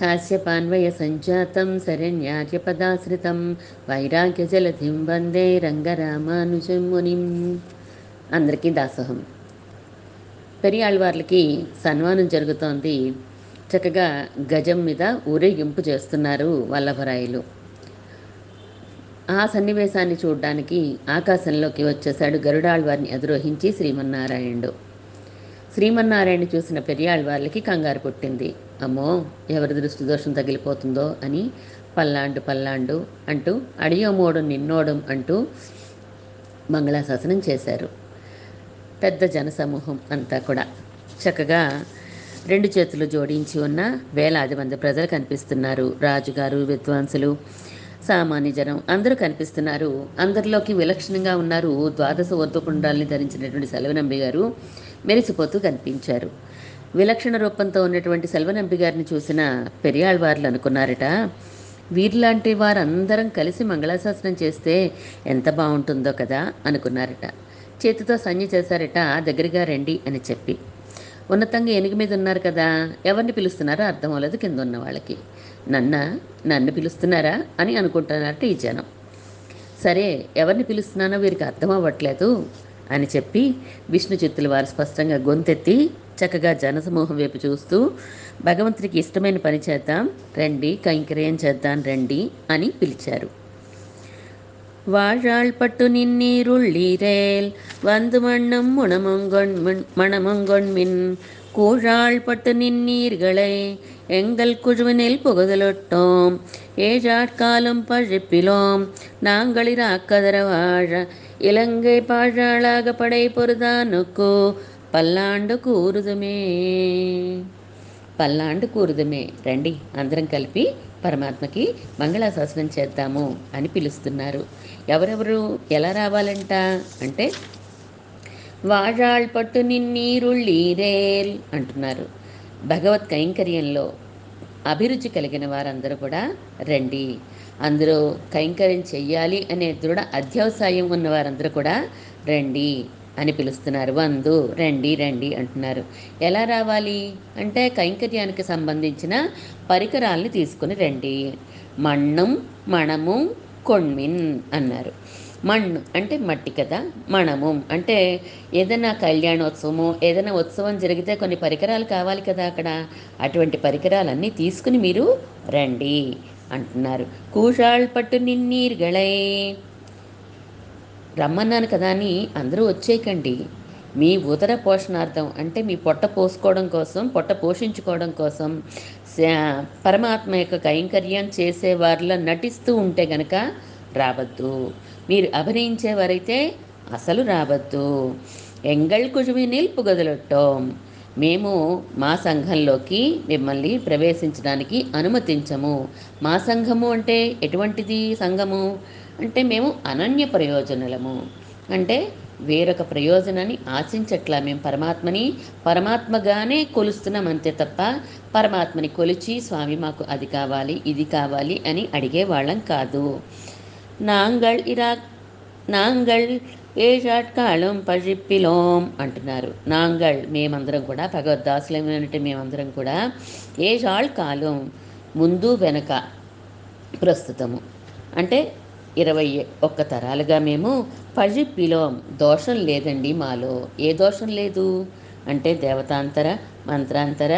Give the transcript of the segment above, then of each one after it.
కాశ్యపాన్వయ సంజాతం శరణ్యార్యపదాశ్రితం వైరాగ్యజలధిం వందే రంగరామానుజం మునిం అందరికీ దాసోహం. పెరియాళ్ళవార్లకి సన్మానం జరుగుతోంది. చక్కగా గజం మీద ఊరేగింపు చేస్తున్నారు వల్లభరాయలు. ఆ సన్నివేశాన్ని చూడడానికి ఆకాశంలోకి వచ్చేశాడు గరుడాళ్వారిని అధిరోహించి శ్రీమన్నారాయణుడు. శ్రీమన్నారాయణ చూసిన పెరియాళ్ళవార్లకి కంగారు పుట్టింది. అమ్మో ఎవరి దృష్టి దోషం తగిలిపోతుందో అని పల్లాండు పల్లాండు అంటూ అడియోమోడం నిన్నోడం అంటూ మంగళాశాసనం చేశారు. పెద్ద జనసమూహం అంతా కూడా. చక్కగా రెండు చేతులు జోడించి ఉన్న వేలాది మంది ప్రజలు కనిపిస్తున్నారు. రాజుగారు విద్వాంసులు సామాన్య జనం అందరూ కనిపిస్తున్నారు. అందరిలోకి విలక్షణంగా ఉన్నారు. ద్వాదశ వర్ధపుండాలని ధరించినటువంటి సెలవనంబి గారు మెరిసిపోతూ కనిపించారు. విలక్షణ రూపంతో ఉన్నటువంటి సెల్వనంపి గారిని చూసిన పెరియాళ్వార్లు అనుకున్నారట వీరిలాంటి వారందరం కలిసి మంగళాశాసనం చేస్తే ఎంత బాగుంటుందో కదా అనుకున్నారట. చేతితో సంజ్ఞ చేశారట దగ్గరగా రండి అని చెప్పి. ఉన్నతంగా ఎనుగు మీద ఉన్నారు కదా ఎవరిని పిలుస్తున్నారో అర్థం అవ్వలేదు కింద ఉన్న వాళ్ళకి. నన్న నన్ను పిలుస్తున్నారా? అని అనుకుంటున్నారట ఈ జనం. సరే ఎవరిని పిలుస్తున్నానో వీరికి అర్థం అవ్వట్లేదు అని చెప్పి విష్ణు చిత్తుల వారు స్పష్టంగా గొంతెత్తి చక్కగా జనసమూహం వైపు చూస్తూ భగవంతుడికి ఇష్టమైన పని చేద్దాం రండి కైంకర్యం చేద్దాం రండి అని పిలిచారు வாழாள்பட்டு நின்னீருள்ளீரேல் வந்து மண்ணும் முணமங்கொண் மணமங்கொண்மின் கூழாள்பட்டு நின்னீர்களை எங்கள் குழுவினில் புகுதலொட்டோம் ஏழாட்காலம் பழிப்பிலோம் நாங்களிராக்கதர வாழ இலங்கை பாழாளாக படை பொருதானுக்கு పల్లాండు కూరుదుమే. పల్లాండు కూరుదుమే. రండి అందరం కలిపి పరమాత్మకి మంగళాశాసనం చేద్దాము అని పిలుస్తున్నారు. ఎవరెవరు ఎలా రావాలంట? అంటే వాజాళ్ పట్టు నిన్నీరుళ్ళీరేల్ అంటున్నారు. భగవత్ కైంకర్యంలో అభిరుచి కలిగిన వారందరూ కూడా రండి. అందరూ కైంకర్యం చెయ్యాలి అనే దృఢ అధ్యవసాయం ఉన్న వారందరూ కూడా రండి. అని పిలుస్తున్నారు. వందు రండి రండి అంటున్నారు. ఎలా రావాలి? అంటే కైంకర్యానికి సంబంధించిన పరికరాల్ని తీసుకుని రండి. మಣ್ಣం మణము కొణ్మిన్ అన్నారు. మణ్ అంటే మట్టి కదా? మణము అంటే ఏదైనా కళ్యాణోత్సవము ఏదైనా ఉత్సవం జరిగితే కొన్ని పరికరాలు కావాలి కదా అక్కడ? అటువంటి పరికరాలన్నీ తీసుకుని మీరు రండి అంటున్నారు. కూషాళ్ పట్టు నిన్నీర్గళై. రమ్మన్నాను కదా అని అందరూ వచ్చేయకండి. మీ ఉదర పోషణార్థం అంటే మీ పొట్ట పోసుకోవడం కోసం పొట్ట పోషించుకోవడం కోసం పరమాత్మ యొక్క కైంకర్యం చేసేవారిలో నటిస్తూ ఉంటే గనక రావద్దు. మీరు అభినయించేవారైతే అసలు రావద్దు. ఎంగళ్ కుజువి నిలుపు గదులొట్టోం మేము మా సంఘంలోకి మిమ్మల్ని ప్రవేశించడానికి అనుమతించము. మా సంఘము అంటే ఎటువంటిది సంఘము? అంటే మేము అనన్య ప్రయోజనలము. అంటే వేరొక ప్రయోజనాన్ని ఆశించట్లా మేము పరమాత్మని పరమాత్మగానే కొలుస్తున్నాం అంతే తప్ప పరమాత్మని కొలిచి స్వామి మాకు అది కావాలి ఇది కావాలి అని అడిగే వాళ్ళం కాదు. నాంగల్ ఇరా నాంగల్ ఏషాట్కాళం పజిప్పిలోం అంటున్నారు. నాంగల్ మేమందరం కూడా భగవద్దాసులమైనట్టు మేమందరం కూడా ఏషాళ్ కాలం ముందు వెనక ప్రస్తుతము. అంటే ఇరవై ఒక్క తరాలుగా మేము పజిప్పిలోం దోషం లేదండి మాలో ఏ దోషం లేదు అంటే దేవతాంతర మంత్రాంతర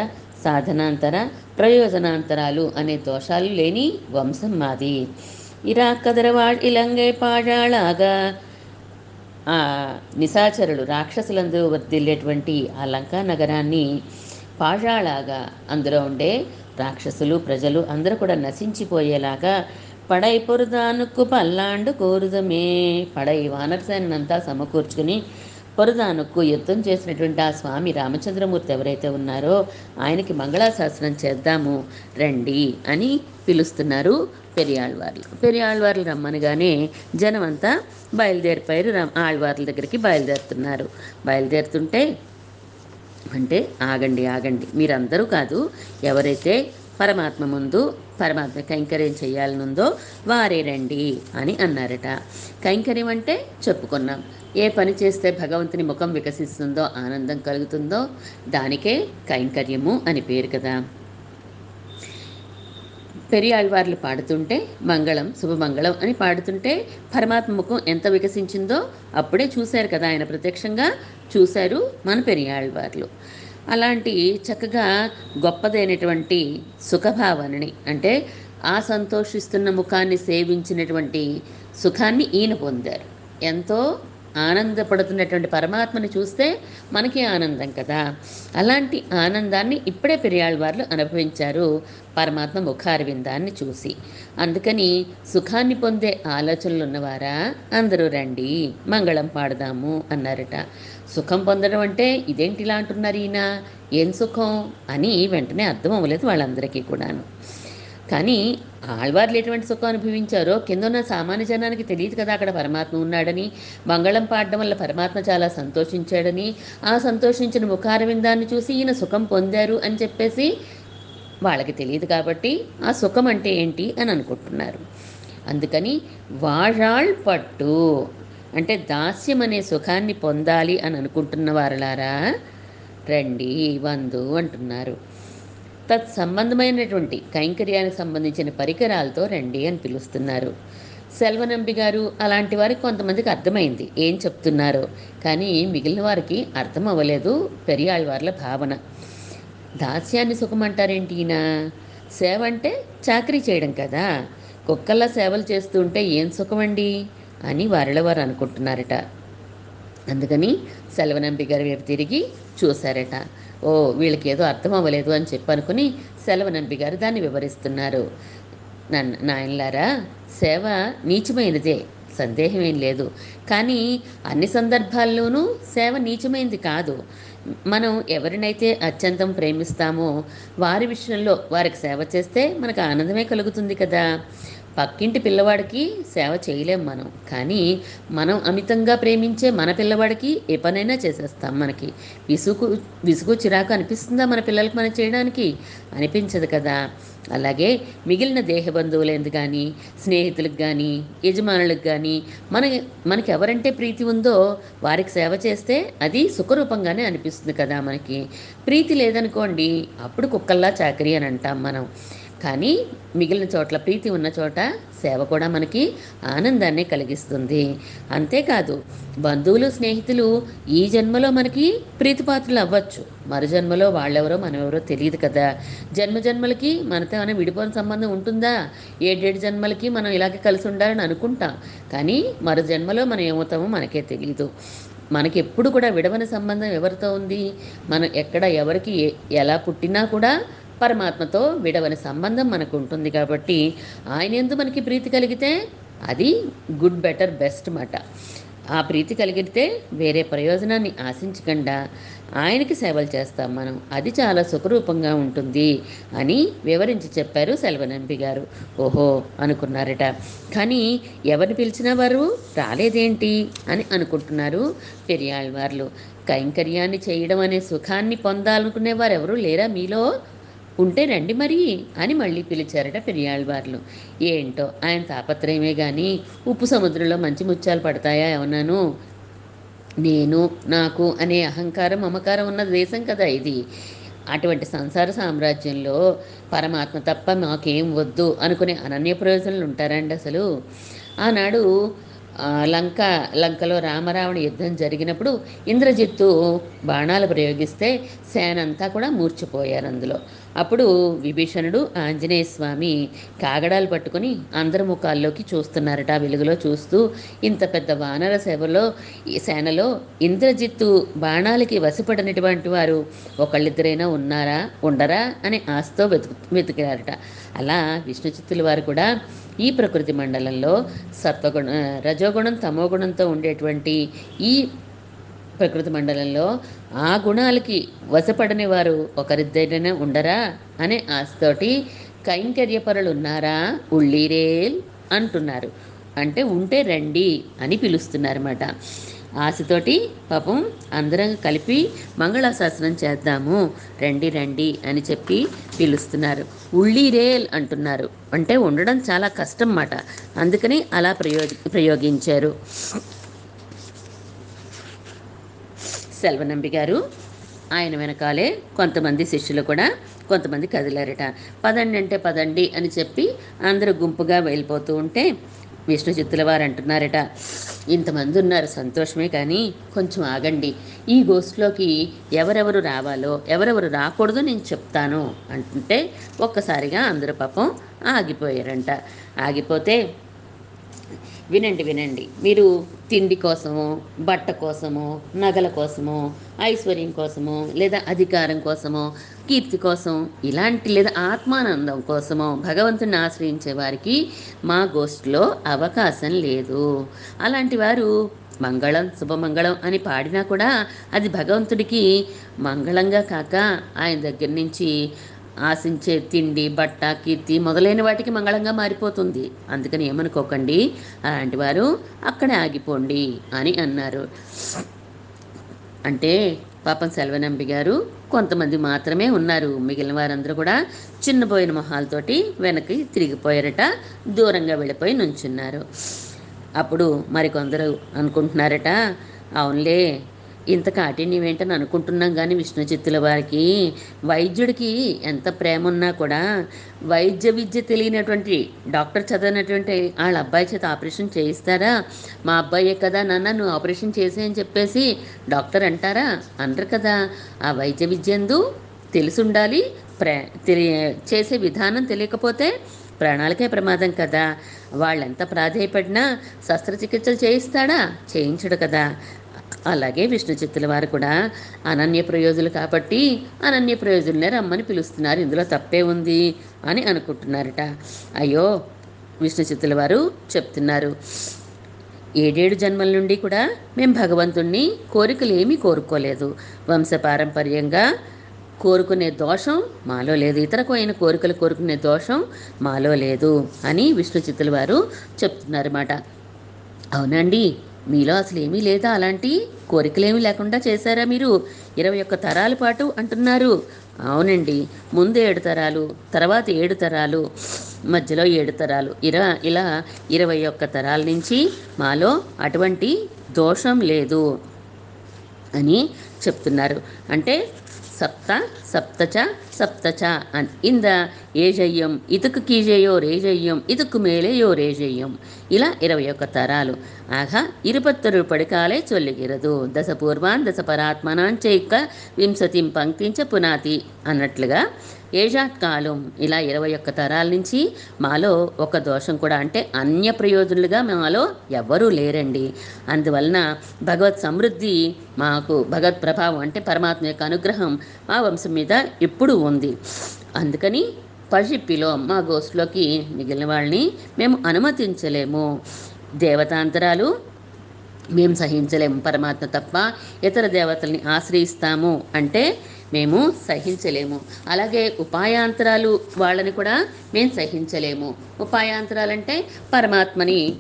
సాధనాంతర ప్రయోజనాంతరాలు అనే దోషాలు లేని వంశం మాది. ఇరా కదరవా ఇలంగై పాడాళాగా ఆ నిశాచరులు రాక్షసులందరూ వర్దిల్లేటువంటి ఆ లంకా నగరాన్ని పాషాళాగా అందులో ఉండే రాక్షసులు ప్రజలు అందరూ కూడా నశించిపోయేలాగా పడై పొరుదానుకు పల్లాండు కోరుదమే. పడై వానరసేనంతా సమకూర్చుకుని పొరుదానుకు యుద్ధం చేసినటువంటి ఆ స్వామి రామచంద్రమూర్తి ఎవరైతే ఉన్నారో ఆయనకి మంగళాశాసనం చేద్దాము రండి అని పిలుస్తున్నారు పెరియాళ్ళవార్లు పెరియాళ్వార్లు రమ్మనగానే జనం అంతా బయలుదేరిపోయారు. రామ్ ఆళ్వార్ల దగ్గరికి బయలుదేరుతున్నారు. బయలుదేరుతుంటే అంటే ఆగండి ఆగండి మీరందరూ కాదు ఎవరైతే పరమాత్మ ముందు పరమాత్మ కైంకర్యం చేయాలనుందో వారే రండి అని అన్నారట. కైంకర్యం అంటే చెప్పుకున్నాం. ఏ పని చేస్తే భగవంతుని ముఖం వికసిస్తుందో ఆనందం కలుగుతుందో దానికే కైంకర్యము అని పేరు కదా. పెరియాళ్వార్లు పాడుతుంటే మంగళం శుభమంగళం అని పాడుతుంటే పరమాత్మ ముఖం ఎంత వికసించిందో అప్పుడే చూశారు కదా ఆయన ప్రత్యక్షంగా. చూశారు మన పెరియాళ్వార్లు. అలాంటి చక్కగా గొప్పదైనటువంటి సుఖభావనని అంటే ఆ సంతోషిస్తున్న ముఖాన్ని సేవించినటువంటి సుఖాన్ని ఈయన పొందారు. ఎంతో ఆనందపడుతున్నటువంటి పరమాత్మని చూస్తే మనకి ఆనందం కదా. అలాంటి ఆనందాన్ని ఇప్పుడే పెరియాళ్వార్లు అనుభవించారు పరమాత్మ ముఖారవిందాన్ని చూసి. అందుకని సుఖాన్ని పొందే ఆలోచనలు ఉన్నవారా అందరూ రండి మంగళం పాడదాము అన్నారట. సుఖం పొందడం అంటే ఇదేంటి ఇలా అంటున్నారు ఈయన? ఏం సుఖం? అని వెంటనే అర్థం అవ్వలేదు వాళ్ళందరికీ కూడాను. కానీ ఆళ్వార్లు ఎటువంటి సుఖం అనుభవించారో కింద ఉన్న సామాన్య జనానికి తెలియదు కదా అక్కడ పరమాత్మ ఉన్నాడని మంగళం పాడడం వల్ల పరమాత్మ చాలా సంతోషించాడని ఆ సంతోషించిన ముఖారవిందాన్ని చూసి ఈయన సుఖం పొందారు అని చెప్పేసి వాళ్ళకి తెలియదు కాబట్టి ఆ సుఖం అంటే ఏంటి అని అనుకుంటున్నారు. అందుకని వాഴాళ్ పట్టు అంటే దాస్యం అనే సుఖాన్ని పొందాలి అని అనుకుంటున్న వారలారా? రండి వందు అంటున్నారు. తత్ సంబంధమైనటువంటి కైంకర్యానికి సంబంధించిన పరికరాలతో రండి అని పిలుస్తున్నారు. సెల్వనంబి గారు అలాంటి వారికి కొంతమందికి అర్థమైంది ఏం చెప్తున్నారో కానీ మిగిలిన వారికి అర్థం అవ్వలేదు పెరియాళ్ళవార్ల భావన. దాస్యాన్ని సుఖమంటారేంటి ఈయన? సేవ అంటే చాకరీ చేయడం కదా. కుక్కల్లా సేవలు చేస్తుంటే ఏం సుఖమండి? అని వారిలో వారు అనుకుంటున్నారట. అందుకని సెలవనంబి గారి వైపు తిరిగి చూశారట. ఓ వీళ్ళకి ఏదో అర్థం అవ్వలేదు అని చెప్పి అనుకుని సెలవనంబి గారు దాన్ని వివరిస్తున్నారు. నన్ను నాయనలారా సేవ నీచమైనదే సందేహం ఏం లేదు. కానీ అన్ని సందర్భాల్లోనూ సేవ నీచమైనది కాదు. మనం ఎవరినైతే అత్యంతం ప్రేమిస్తామో వారి విషయంలో వారికి సేవ చేస్తే మనకు ఆనందమే కలుగుతుంది కదా. పక్కింటి పిల్లవాడికి సేవ చేయలేం మనం. కానీ మనం అమితంగా ప్రేమించే మన పిల్లవాడికి ఏ పనైనా చేసేస్తాం మనకి. విసుగు విసుగు చిరాకు అనిపిస్తుందా మన పిల్లలకి మనం చేయడానికి? అనిపించదు కదా. అలాగే మిగిలిన దేహ బంధువులేదు కానీ స్నేహితులకు కానీ యజమానులకు కానీ మన మనకి ఎవరంటే ప్రీతి ఉందో వారికి సేవ చేస్తే అది సుఖరూపంగానే అనిపిస్తుంది కదా మనకి. ప్రీతి లేదనుకోండి అప్పుడు కుక్కల్లా చాకరీ అని అంటాం మనం. కానీ మిగిలిన చోట్ల ప్రీతి ఉన్న చోట సేవ కూడా మనకి ఆనందాన్ని కలిగిస్తుంది. అంతేకాదు బంధువులు స్నేహితులు ఈ జన్మలో మనకి ప్రీతిపాత్రులు అవ్వచ్చు. మరు జన్మలో వాళ్ళెవరో మనమెవరో తెలియదు కదా. జన్మ జన్మలకి మనతో ఏమైనా విడిపోయిన సంబంధం ఉంటుందా? ఏడేడు జన్మలకి మనం ఇలాగే కలిసి ఉండాలని అనుకుంటాం. కానీ మరు జన్మలో మనం ఏమవుతామో మనకే తెలియదు మనకి ఎప్పుడు కూడా విడవని సంబంధం ఎవరితో ఉంది? మనం ఎక్కడ ఎవరికి ఏ- ఎలా పుట్టినా కూడా పరమాత్మతో విడవని సంబంధం మనకు ఉంటుంది కాబట్టి ఆయన ఎందు మనకి ప్రీతి కలిగితే అది గుడ్ బెటర్ బెస్ట్ మాట. ఆ ప్రీతి కలిగితే వేరే ప్రయోజనాన్ని ఆశించకుండా ఆయనకి సేవలు చేస్తాం మనం. అది చాలా సుఖరూపంగా ఉంటుంది అని వివరించి చెప్పారు సెల్వనంపి గారు. ఓహో అనుకున్నారట. కానీ ఎవరిని పిలిచినా వారు రాలేదేంటి అని అనుకుంటున్నారు పెరియాళ్ళవార్లు కైంకర్యాన్ని చేయడం అనే సుఖాన్ని పొందాలనుకునే వారు ఎవరు లేరా మీలో? ఉంటే రండి మరి అని మళ్ళీ పిలిచారట పెరియాళ్ళవార్లు ఏంటో ఆయన తాపత్రయమే కానీ ఉప్పు సముద్రంలో మంచి ముత్యాలు పడతాయా ఏమన్నాను? నేను నాకు అనే అహంకారం మమకారం ఉన్న దేశం కదా ఇది. అటువంటి సంసార సామ్రాజ్యంలో పరమాత్మ తప్ప మాకేం వద్దు అనుకునే అనన్య ప్రయోజనాలు ఉంటారండి అసలు. ఆనాడు లంక లంకలో రామరావణ యుద్ధం జరిగినప్పుడు ఇంద్రజిత్తు బాణాలు ప్రయోగిస్తే సేన అంతా కూడా మూర్చిపోయారు అందులో. అప్పుడు విభీషణుడు ఆంజనేయ స్వామి కాగడాలు పట్టుకొని అందరి ముఖాల్లోకి చూస్తున్నారట. వెలుగులో చూస్తూ ఇంత పెద్ద వానర సేవలో ఈ సేనలో ఇంద్రజిత్తు బాణాలకి వసిపడినటువంటి వారు ఒకళ్ళిద్దరైనా ఉన్నారా ఉండరా అని ఆశతో వెతుకు వెతికారట. అలా విష్ణుచిత్తుల వారు కూడా ఈ ప్రకృతి మండలంలో సత్వగుణ రజోగుణం తమోగుణంతో ఉండేటువంటి ఈ ప్రకృతి మండలంలో ఆ గుణాలకి వశపడని వారు ఒకరిద్దరైనా ఉండరా అనే ఆశతోటి కైంకర్యపరులు ఉన్నారా ఉళ్ళీరేల్ అంటున్నారు. అంటే ఉంటే రండి అని పిలుస్తున్నారన్నమాట. ఆశతోటి పాపం అందరం కలిపి మంగళాశాసనం చేద్దాము. రండి రండి అని చెప్పి పిలుస్తున్నారు. ఉళ్ళీరేల్ అంటున్నారు. అంటే ఉండడం చాలా కష్టం మాట అందుకని అలా ప్రయోగి ప్రయోగించారు. సెల్వనంబి గారు ఆయన వెనకాలే కొంతమంది శిష్యులు కూడా కొంతమంది కదిలారట. పదండి అంటే పదండి అని చెప్పి అందరూ గుంపుగా వెళ్ళిపోతూ ఉంటే విష్ణు చిత్తుల వారు అంటున్నారట ఇంతమంది ఉన్నారు సంతోషమే కానీ కొంచెం ఆగండి. ఈ గోష్ఠిలోకి ఎవరెవరు రావాలో ఎవరెవరు రాకూడదో నేను చెప్తాను అంటుంటే ఒక్కసారిగా అందరూ పాపం ఆగిపోయారంట. ఆగిపోతే వినండి వినండి. మీరు తిండి కోసమో బట్ట కోసమో నగల కోసమో ఐశ్వర్యం కోసమో లేదా అధికారం కోసమో కీర్తి కోసం ఇలాంటి లేదా ఆత్మానందం కోసమో భగవంతుని ఆశ్రయించే వారికి మా గోష్ఠిలో అవకాశం లేదు. అలాంటి వారు మంగళం శుభమంగళం అని పాడినా కూడా అది భగవంతుడికి మంగళంగా కాక ఆయన దగ్గర నుంచి ఆశించే తిండి బట్ట కీర్తి మొదలైన వాటికి మంగళంగా మారిపోతుంది. అందుకని ఏమనుకోకండి. అలాంటి వారు అక్కడే ఆగిపోండి అని అన్నారు. అంటే పాపం సెల్వనంబి గారు కొంతమంది మాత్రమే ఉన్నారు. మిగిలిన వారందరూ కూడా చిన్నపోయిన మొహాలతోటి వెనక్కి తిరిగిపోయారట. దూరంగా వెళ్ళిపోయి నుంచున్నారు. అప్పుడు మరికొందరు అనుకుంటున్నారట అవునులే ఇంత కాఠిన్యం ఏంటని అనుకుంటున్నాం కానీ విష్ణు చిత్తుల వారికి. వైద్యుడికి ఎంత ప్రేమ ఉన్నా కూడా వైద్య విద్య తెలియనటువంటి డాక్టర్ చదివినటువంటి వాళ్ళ అబ్బాయి చేత ఆపరేషన్ చేయిస్తారా? మా అబ్బాయే కదా నాన్న నువ్వు ఆపరేషన్ చేసే అని చెప్పేసి డాక్టర్ అంటారా? అనరు కదా. ఆ వైద్య విద్య ఎందు తెలిసి ఉండాలి ప్రే తెలియ చేసే విధానం తెలియకపోతే ప్రాణాలకే ప్రమాదం కదా. వాళ్ళెంత ప్రాధేయపడినా శస్త్రచికిత్సలు చేయిస్తాడా? చేయించడు కదా. అలాగే విష్ణు చిత్తుల వారు కూడా అనన్య ప్రయోజులు కాబట్టి అనన్య ప్రయోజులనే రమ్మని పిలుస్తున్నారు. ఇందులో తప్పే ఉంది అని అనుకుంటున్నారట. అయ్యో విష్ణు చిత్తుల వారు చెప్తున్నారు. ఏడేడు జన్మల నుండి కూడా మేము భగవంతుణ్ణి కోరికలు ఏమీ కోరుకోలేదు. వంశపారంపర్యంగా కోరుకునే దోషం మాలో లేదు. ఇతరకు అయిన కోరికలు కోరుకునే దోషం మాలో లేదు అని విష్ణు చిత్తుల వారు చెప్తున్నారన్నమాట. అవునండి మీలో అసలు ఏమీ లేదా? అలాంటి కోరికలేమీ లేకుండా చేశారా మీరు? ఇరవై ఒక్క తరాల పాటు అంటున్నారు. అవునండి. ముందు ఏడు తరాలు తర్వాత ఏడు తరాలు మధ్యలో ఏడు తరాలు. ఇరా ఇలా ఇరవై ఒక్క తరాల నుంచి మాలో అటువంటి దోషం లేదు అని చెప్తున్నారు. అంటే సప్త సప్తచ సప్తచ అన్ ఇంద ఏజయ్యం ఇతుకు కీజయ్యో రేజయ్యం ఇతుకు మేలేయో రేజయ్యం ఇలా ఇరవై ఒక్క తరాలు ఆగా ఇరుపత్తరు పడికాలే చొల్లిగిరదు దశ పూర్వాన్ దశ పరాత్మనాన్ చైక వింశతిం పంక్తించ పునాతి అన్నట్లుగా ఏజాత్ కాలం ఇలా ఇరవై ఒక్క తరాల నుంచి మాలో ఒక దోషం కూడా అంటే అన్య ప్రయోజనులుగా మాలో ఎవ్వరూ లేరండి. అందువలన భగవత్ సమృద్ధి మాకు భగవత్ ప్రభావం అంటే పరమాత్మ యొక్క అనుగ్రహం మా వంశం మీద ఎప్పుడూ ఉంది. అందుకని పషిప్పిలో మా గోష్ఠిలోకి మిగిలిన వాళ్ళని మేము అనుమతించలేము. దేవతాంతరాలు మేము సహించలేము. పరమాత్మ తప్ప ఇతర దేవతల్ని ఆశ్రయిస్తాము అంటే మేము సహించలేము. అలాగే ఉపాయాంతరాలు వాళ్ళని కూడా మేము సహించలేము. ఉపాయాంతరాలంటే పరమాత్మని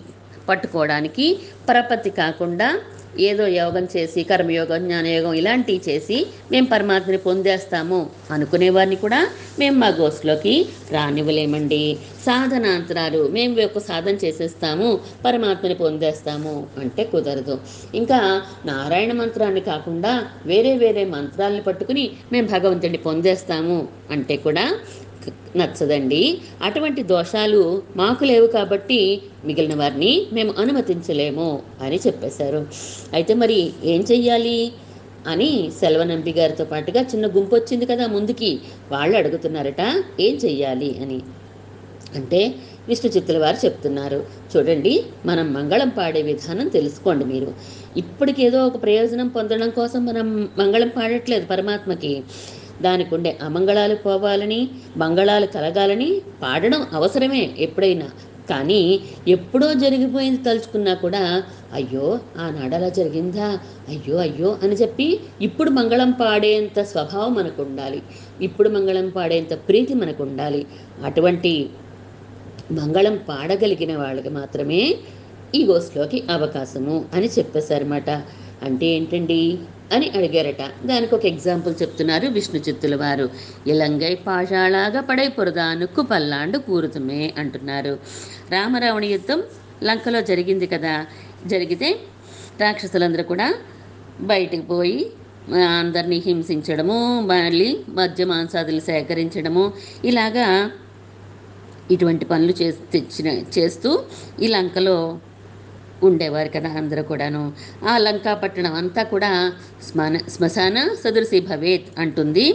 పట్టుకోవడానికి పరపతి కాకుండా ఏదో యోగం చేసి కర్మయోగం జ్ఞానయోగం ఇలాంటివి చేసి మేము పరమాత్మని పొందేస్తాము అనుకునేవారిని కూడా మేము మా గోస్లోకి రానివ్వలేమండి. సాధనాంతరాలు మేము ఒక సాధన చేసేస్తాము పరమాత్మని పొందేస్తాము అంటే కుదరదు. ఇంకా నారాయణ మంత్రాన్ని కాకుండా వేరే వేరే మంత్రాలను పట్టుకుని మేము భగవంతుడిని పొందేస్తాము అంటే కూడా నచ్చదండి. అటువంటి దోషాలు మాకు లేవు కాబట్టి మిగిలిన వారిని మేము అనుమతించలేము అని చెప్పేశారు. అయితే మరి ఏం చెయ్యాలి? అని సెల్వనంపి గారితో పాటుగా చిన్న గుంపు వచ్చింది కదా ముందుకి వాళ్ళు అడుగుతున్నారట ఏం చెయ్యాలి అని. అంటే విష్ణు చిత్తుల వారు చెప్తున్నారు. చూడండి మనం మంగళం పాడే విధానం తెలుసుకోండి మీరు. ఇప్పటికి ఏదో ఒక ప్రయోజనం పొందడం కోసం మనం మంగళం పాడట్లేదు పరమాత్మకి. దానికి ఉండే అమంగళాలు పోవాలని మంగళాలు కలగాలని పాడడం అవసరమే ఎప్పుడైనా. కానీ ఎప్పుడో జరిగిపోయింది తలుచుకున్నా కూడా అయ్యో ఆనాడు అలా జరిగిందా? అయ్యో అయ్యో అని చెప్పి ఇప్పుడు మంగళం పాడేంత స్వభావం మనకు ఉండాలి ఇప్పుడు మంగళం పాడేంత ప్రీతి మనకు ఉండాలి అటువంటి మంగళం పాడగలిగిన వాళ్ళకి మాత్రమే ఈ గోస్లోకి అవకాశము అని చెప్పేశారన్నమాట. అంటే ఏంటండి? అని అడిగారట. దానికి ఒక ఎగ్జాంపుల్ చెప్తున్నారు విష్ణు చిత్తుల వారు. ఇలంగై పాషాళాగా పడై పొరదానుక్కు పల్లాండు కూరుతుమే అంటున్నారు. రామరావణ యుద్ధం లంకలో జరిగింది కదా. జరిగితే రాక్షసులందరూ కూడా బయటికి పోయి అందరినీ హింసించడము మళ్ళీ మద్య మాంసాదులు సేకరించడము ఇలాగా ఇటువంటి పనులు చేసి తెచ్చిన చేస్తూ ఈ లంకలో ఉండేవారు కదా అందరూ కూడాను. ఆ లంకా పట్టణం అంతా కూడా స్మన శ్మశాన సదృశి భవేత్ అంటుంది.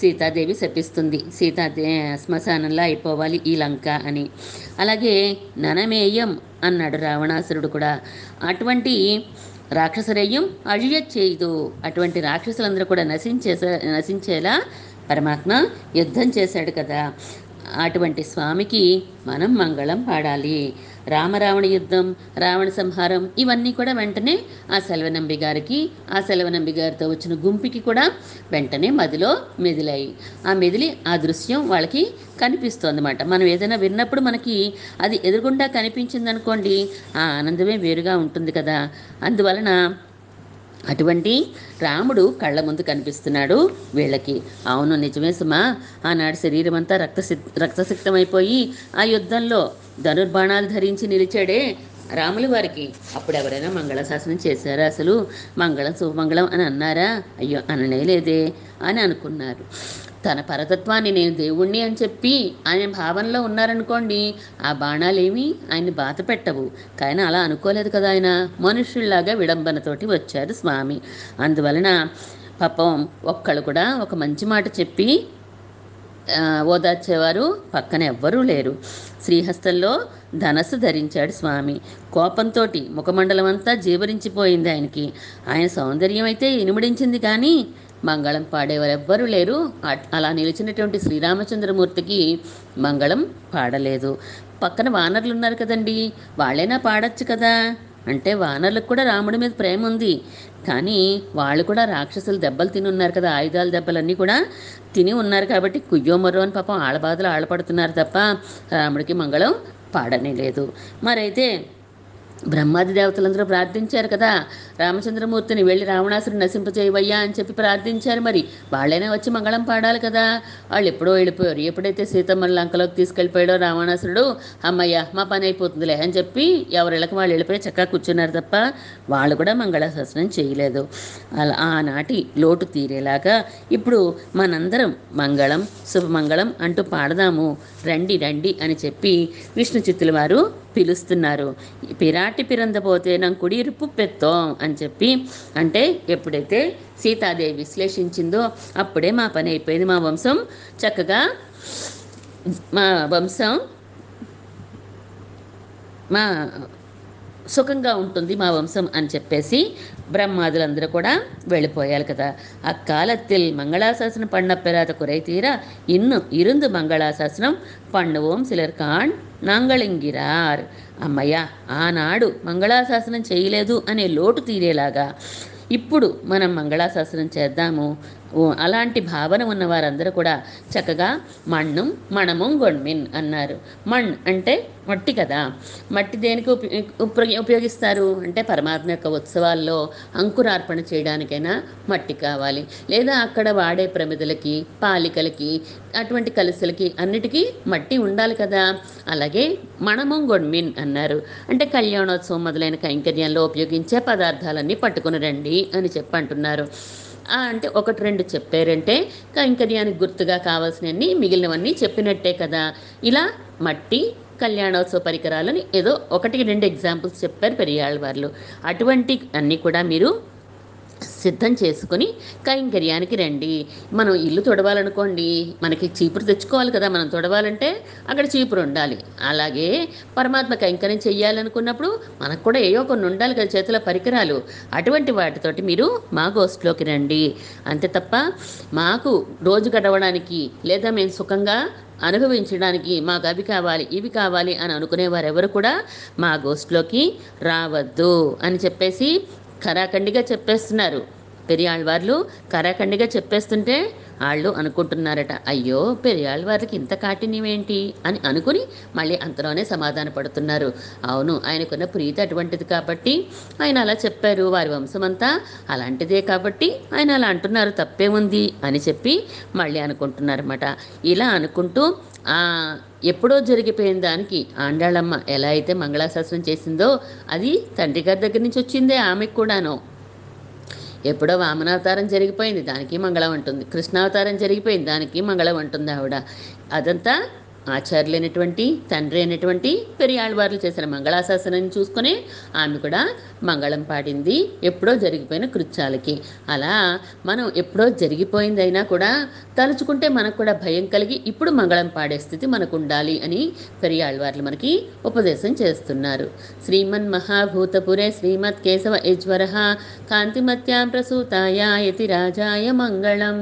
సీతాదేవి శపిస్తుంది. సీతాదే శ్మశానంలో అయిపోవాలి ఈ లంక అని. అలాగే ననమేయం అన్నాడు రావణాసురుడు కూడా. అటువంటి రాక్షసరేయం అழிయ చేయదు. అటువంటి రాక్షసులందరూ కూడా నశించేసే నశించేలా పరమాత్మ యుద్ధం చేశాడు కదా. అటువంటి స్వామికి మనం మంగళం పాడాలి. రామరావణ యుద్ధం రావణ సంహారం ఇవన్నీ కూడా వెంటనే ఆ సెలవనంబి గారికి ఆ సెలవనంబి గారితో వచ్చిన గుంపుకి కూడా వెంటనే మదిలో మెదిలాయి. ఆ మెదిలి ఆ దృశ్యం వాళ్ళకి కనిపిస్తుంది అనమాట మనం ఏదైనా విన్నప్పుడు మనకి అది ఎదురుగుండా కనిపించింది అనుకోండి ఆ ఆనందమే వేరుగా ఉంటుంది కదా. అందువలన అటువంటి రాముడు కళ్ళ ముందు కనిపిస్తున్నాడు వీళ్ళకి. అవును నిజమే సుమా. ఆనాడు శరీరం అంతా రక్తసి రక్తసిక్తమైపోయి ఆ యుద్ధంలో ధనుర్బాణాలు ధరించి నిలిచాడే రాములు వారికి. అప్పుడు ఎవరైనా మంగళశాసనం చేశారా అసలు? మంగళం శుభమంగళం అని అన్నారా? అయ్యో అననే లేదే అని అనుకున్నారు. తన పరతత్వాన్ని నేను దేవుణ్ణి అని చెప్పి ఆయన భావనలో ఉన్నారనుకోండి ఆ బాణాలేమి ఆయన్ని బాధ పెట్టవు. కానీ అలా అనుకోలేదు కదా ఆయన. మనుషుల్లాగా విడంబనతోటి వచ్చారు స్వామి. అందువలన పాపం ఒక్కళ్ళు కూడా ఒక మంచి మాట చెప్పి ఓదార్చేవారు పక్కన ఎవ్వరూ లేరు. శ్రీహస్తంలో ధనస్సు ధరించాడు స్వామి. కోపంతో ముఖమండలం అంతా జీవరించిపోయింది ఆయనకి. ఆయన సౌందర్యం అయితే ఇనుమడించింది కానీ మంగళం పాడేవారెవ్వరూ లేరు. అట్- అలా నిలిచినటువంటి శ్రీరామచంద్రమూర్తికి మంగళం పాడలేదు. పక్కన వానరులు ఉన్నారు కదండి. వాళ్ళైనా పాడచ్చు కదా? అంటే వానరులకు కూడా రాముడి మీద ప్రేమ ఉంది కానీ వాళ్ళు కూడా రాక్షసులు దెబ్బలు తిని ఉన్నారు కదా ఆయుధాల దెబ్బలన్నీ కూడా తిని ఉన్నారు కాబట్టి కుయ్యో మరో అని పాపం ఆడబాధలు ఆడపడుతున్నారు తప్ప రాముడికి మంగళం పాడనే లేదు. మరైతే బ్రహ్మాది దేవతలందరూ ప్రార్థించారు కదా రామచంద్రమూర్తిని వెళ్ళి రావణాసురుని నశింపజేయవయ్యా అని చెప్పి ప్రార్థించారు మరి. వాళ్ళైనా వచ్చి మంగళం పాడాలి కదా. వాళ్ళు ఎప్పుడో వెళ్ళిపోయారు. ఎప్పుడైతే సీతమ్మ లంకలోకి తీసుకెళ్ళిపోయాడో రావణాసురుడు అమ్మయ్య మా పని అయిపోతుందిలే అని చెప్పి ఎవరిళ్ళకి వాళ్ళు వెళ్ళిపోయి చక్కగా కూర్చున్నారు తప్ప వాళ్ళు కూడా మంగళాశాసనం చేయలేదు. అలా ఆనాటి లోటు తీరేలాగా ఇప్పుడు మనందరం మంగళం శుభమంగళం అంటూ పాడదాము. రండి రండి అని చెప్పి విష్ణు చిత్తుల వారు పిలుస్తున్నారు. పిరాటి పిరందపోతే నా కుడిరుపు పెత్తోం అని చెప్పి అంటే ఎప్పుడైతే సీతాదేవి విశ్లేషించిందో అప్పుడే మా పని అయిపోయింది మా వంశం. చక్కగా మా వంశం మా సుఖంగా ఉంటుంది మా వంశం అని చెప్పేసి బ్రహ్మాదులందరూ కూడా వెళ్ళిపోయాలి కదా. அக்காலத்தில் మంగళాశాసనం பண்ணப்பெறாத குறை ఇన్ను ఇరుందు మంగళాశాసనం மங்களாசாசனம் பண்ணுவோம் சிலர் காண் నాంగళింగిరార్. అమ్మయ్య ఆనాడు మంగళాశాసనం చేయలేదు అనే లోటు తీరేలాగా ఇప్పుడు మనం మంగళాశాసనం చేద్దాము. అలాంటి భావన ఉన్న వారందరూ కూడా చక్కగా మణ్ణం మణము గొణ్మిన్ అన్నారు. మణ్ అంటే మట్టి కదా. మట్టి దేనికి ఉపయో- ఉపయోగిస్తారు? అంటే పరమాత్మ యొక్క ఉత్సవాల్లో అంకురార్పణ చేయడానికైనా మట్టి కావాలి. లేదా అక్కడ వాడే ప్రమిదలకి పాలికలకి అటువంటి కలసలకి అన్నిటికీ మట్టి ఉండాలి కదా. అలాగే మణము గొణ్మిన్ అన్నారు. అంటే కళ్యాణోత్సవం మొదలైన కైంకర్యంలో ఉపయోగించే పదార్థాలన్నీ పట్టుకుని రండి అని చెప్పి అంటున్నారు అంటే ఒకటి రెండు చెప్పారంటే కైంకర్యానికి గుర్తుగా కావాల్సినవన్నీ మిగిలినవన్నీ చెప్పినట్టే కదా. ఇలా మట్టి కళ్యాణోత్సవ పరికరాలని ఏదో ఒకటి రెండు ఎగ్జాంపుల్స్ చెప్పారు పెరియాళ్ళ వాళ్ళు అటువంటి అన్నీ కూడా మీరు సిద్ధం చేసుకొని కైంకర్యానికి రండి. మనం ఇల్లు తొడవాలనుకోండి మనకి చీపురు తెచ్చుకోవాలి కదా మనం తొడవాలంటే అక్కడ చీపురు ఉండాలి. అలాగే పరమాత్మ కైంకర్యం చెయ్యాలనుకున్నప్పుడు మనకు కూడా ఏవో కొన్ని ఉండాలి కదా చేతిలో పరికరాలు. అటువంటి వాటితోటి మీరు మా గోస్ట్లోకి రండి. అంతే తప్ప మాకు రోజు గడవడానికి లేదా మేము సుఖంగా అనుభవించడానికి మాకు అవి కావాలి ఇవి కావాలి అని అనుకునే వారెవరు కూడా మా గోస్ట్లోకి రావద్దు అని చెప్పేసి కరాఖండిగా చెప్పేస్తున్నారు. పెరియాళ్ళవార్లు కరాఖండిగా చెప్పేస్తుంటే వాళ్ళు అనుకుంటున్నారట అయ్యో పెరియాళ్ళ వారికి ఇంత కాఠిన్యమేంటి? అని అనుకుని మళ్ళీ అంతలోనే సమాధాన పడుతున్నారు. అవును ఆయనకున్న ప్రీతి అటువంటిది కాబట్టి ఆయన అలా చెప్పారు వారి వంశమంతా అలాంటిదే కాబట్టి ఆయన అలా అంటున్నారు తప్పే ఉంది అని చెప్పి మళ్ళీ అనుకుంటున్నారన్నమాట. ఇలా అనుకుంటూ ఎప్పుడో జరిగిపోయిన దానికి ఆండాళమ్మ ఎలా అయితే మంగళాశాసనం చేసిందో అది తండ్రి గారి దగ్గర నుంచి వచ్చిందే ఆమెకు కూడాను. ఎప్పుడో వామనావతారం జరిగిపోయింది దానికి మంగళం ఉంటుంది కృష్ణావతారం జరిగిపోయింది దానికి మంగళం ఉంటుంది ఆవిడ. అదంతా ఆచార్యులైనటువంటి తండ్రి అయినటువంటి పెరియాళ్ళవార్లు చేసిన మంగళాశాసనాన్ని చూసుకుని ఆమె కూడా మంగళం పాడింది. ఎప్పుడో జరిగిపోయిన కృత్యాలకి. అలా మనం ఎప్పుడో జరిగిపోయింది అయినా కూడా తలుచుకుంటే మనకు కూడా భయం కలిగి ఇప్పుడు మంగళం పాడే స్థితి మనకు ఉండాలి అని పెరియాళ్ళవార్లు మనకి ఉపదేశం చేస్తున్నారు. శ్రీమన్ మహాభూతపురే శ్రీమత్ కేశవ యజ్వర కాంతిమత్యాం ప్రసూతాయ యతి రాజాయ మంగళం.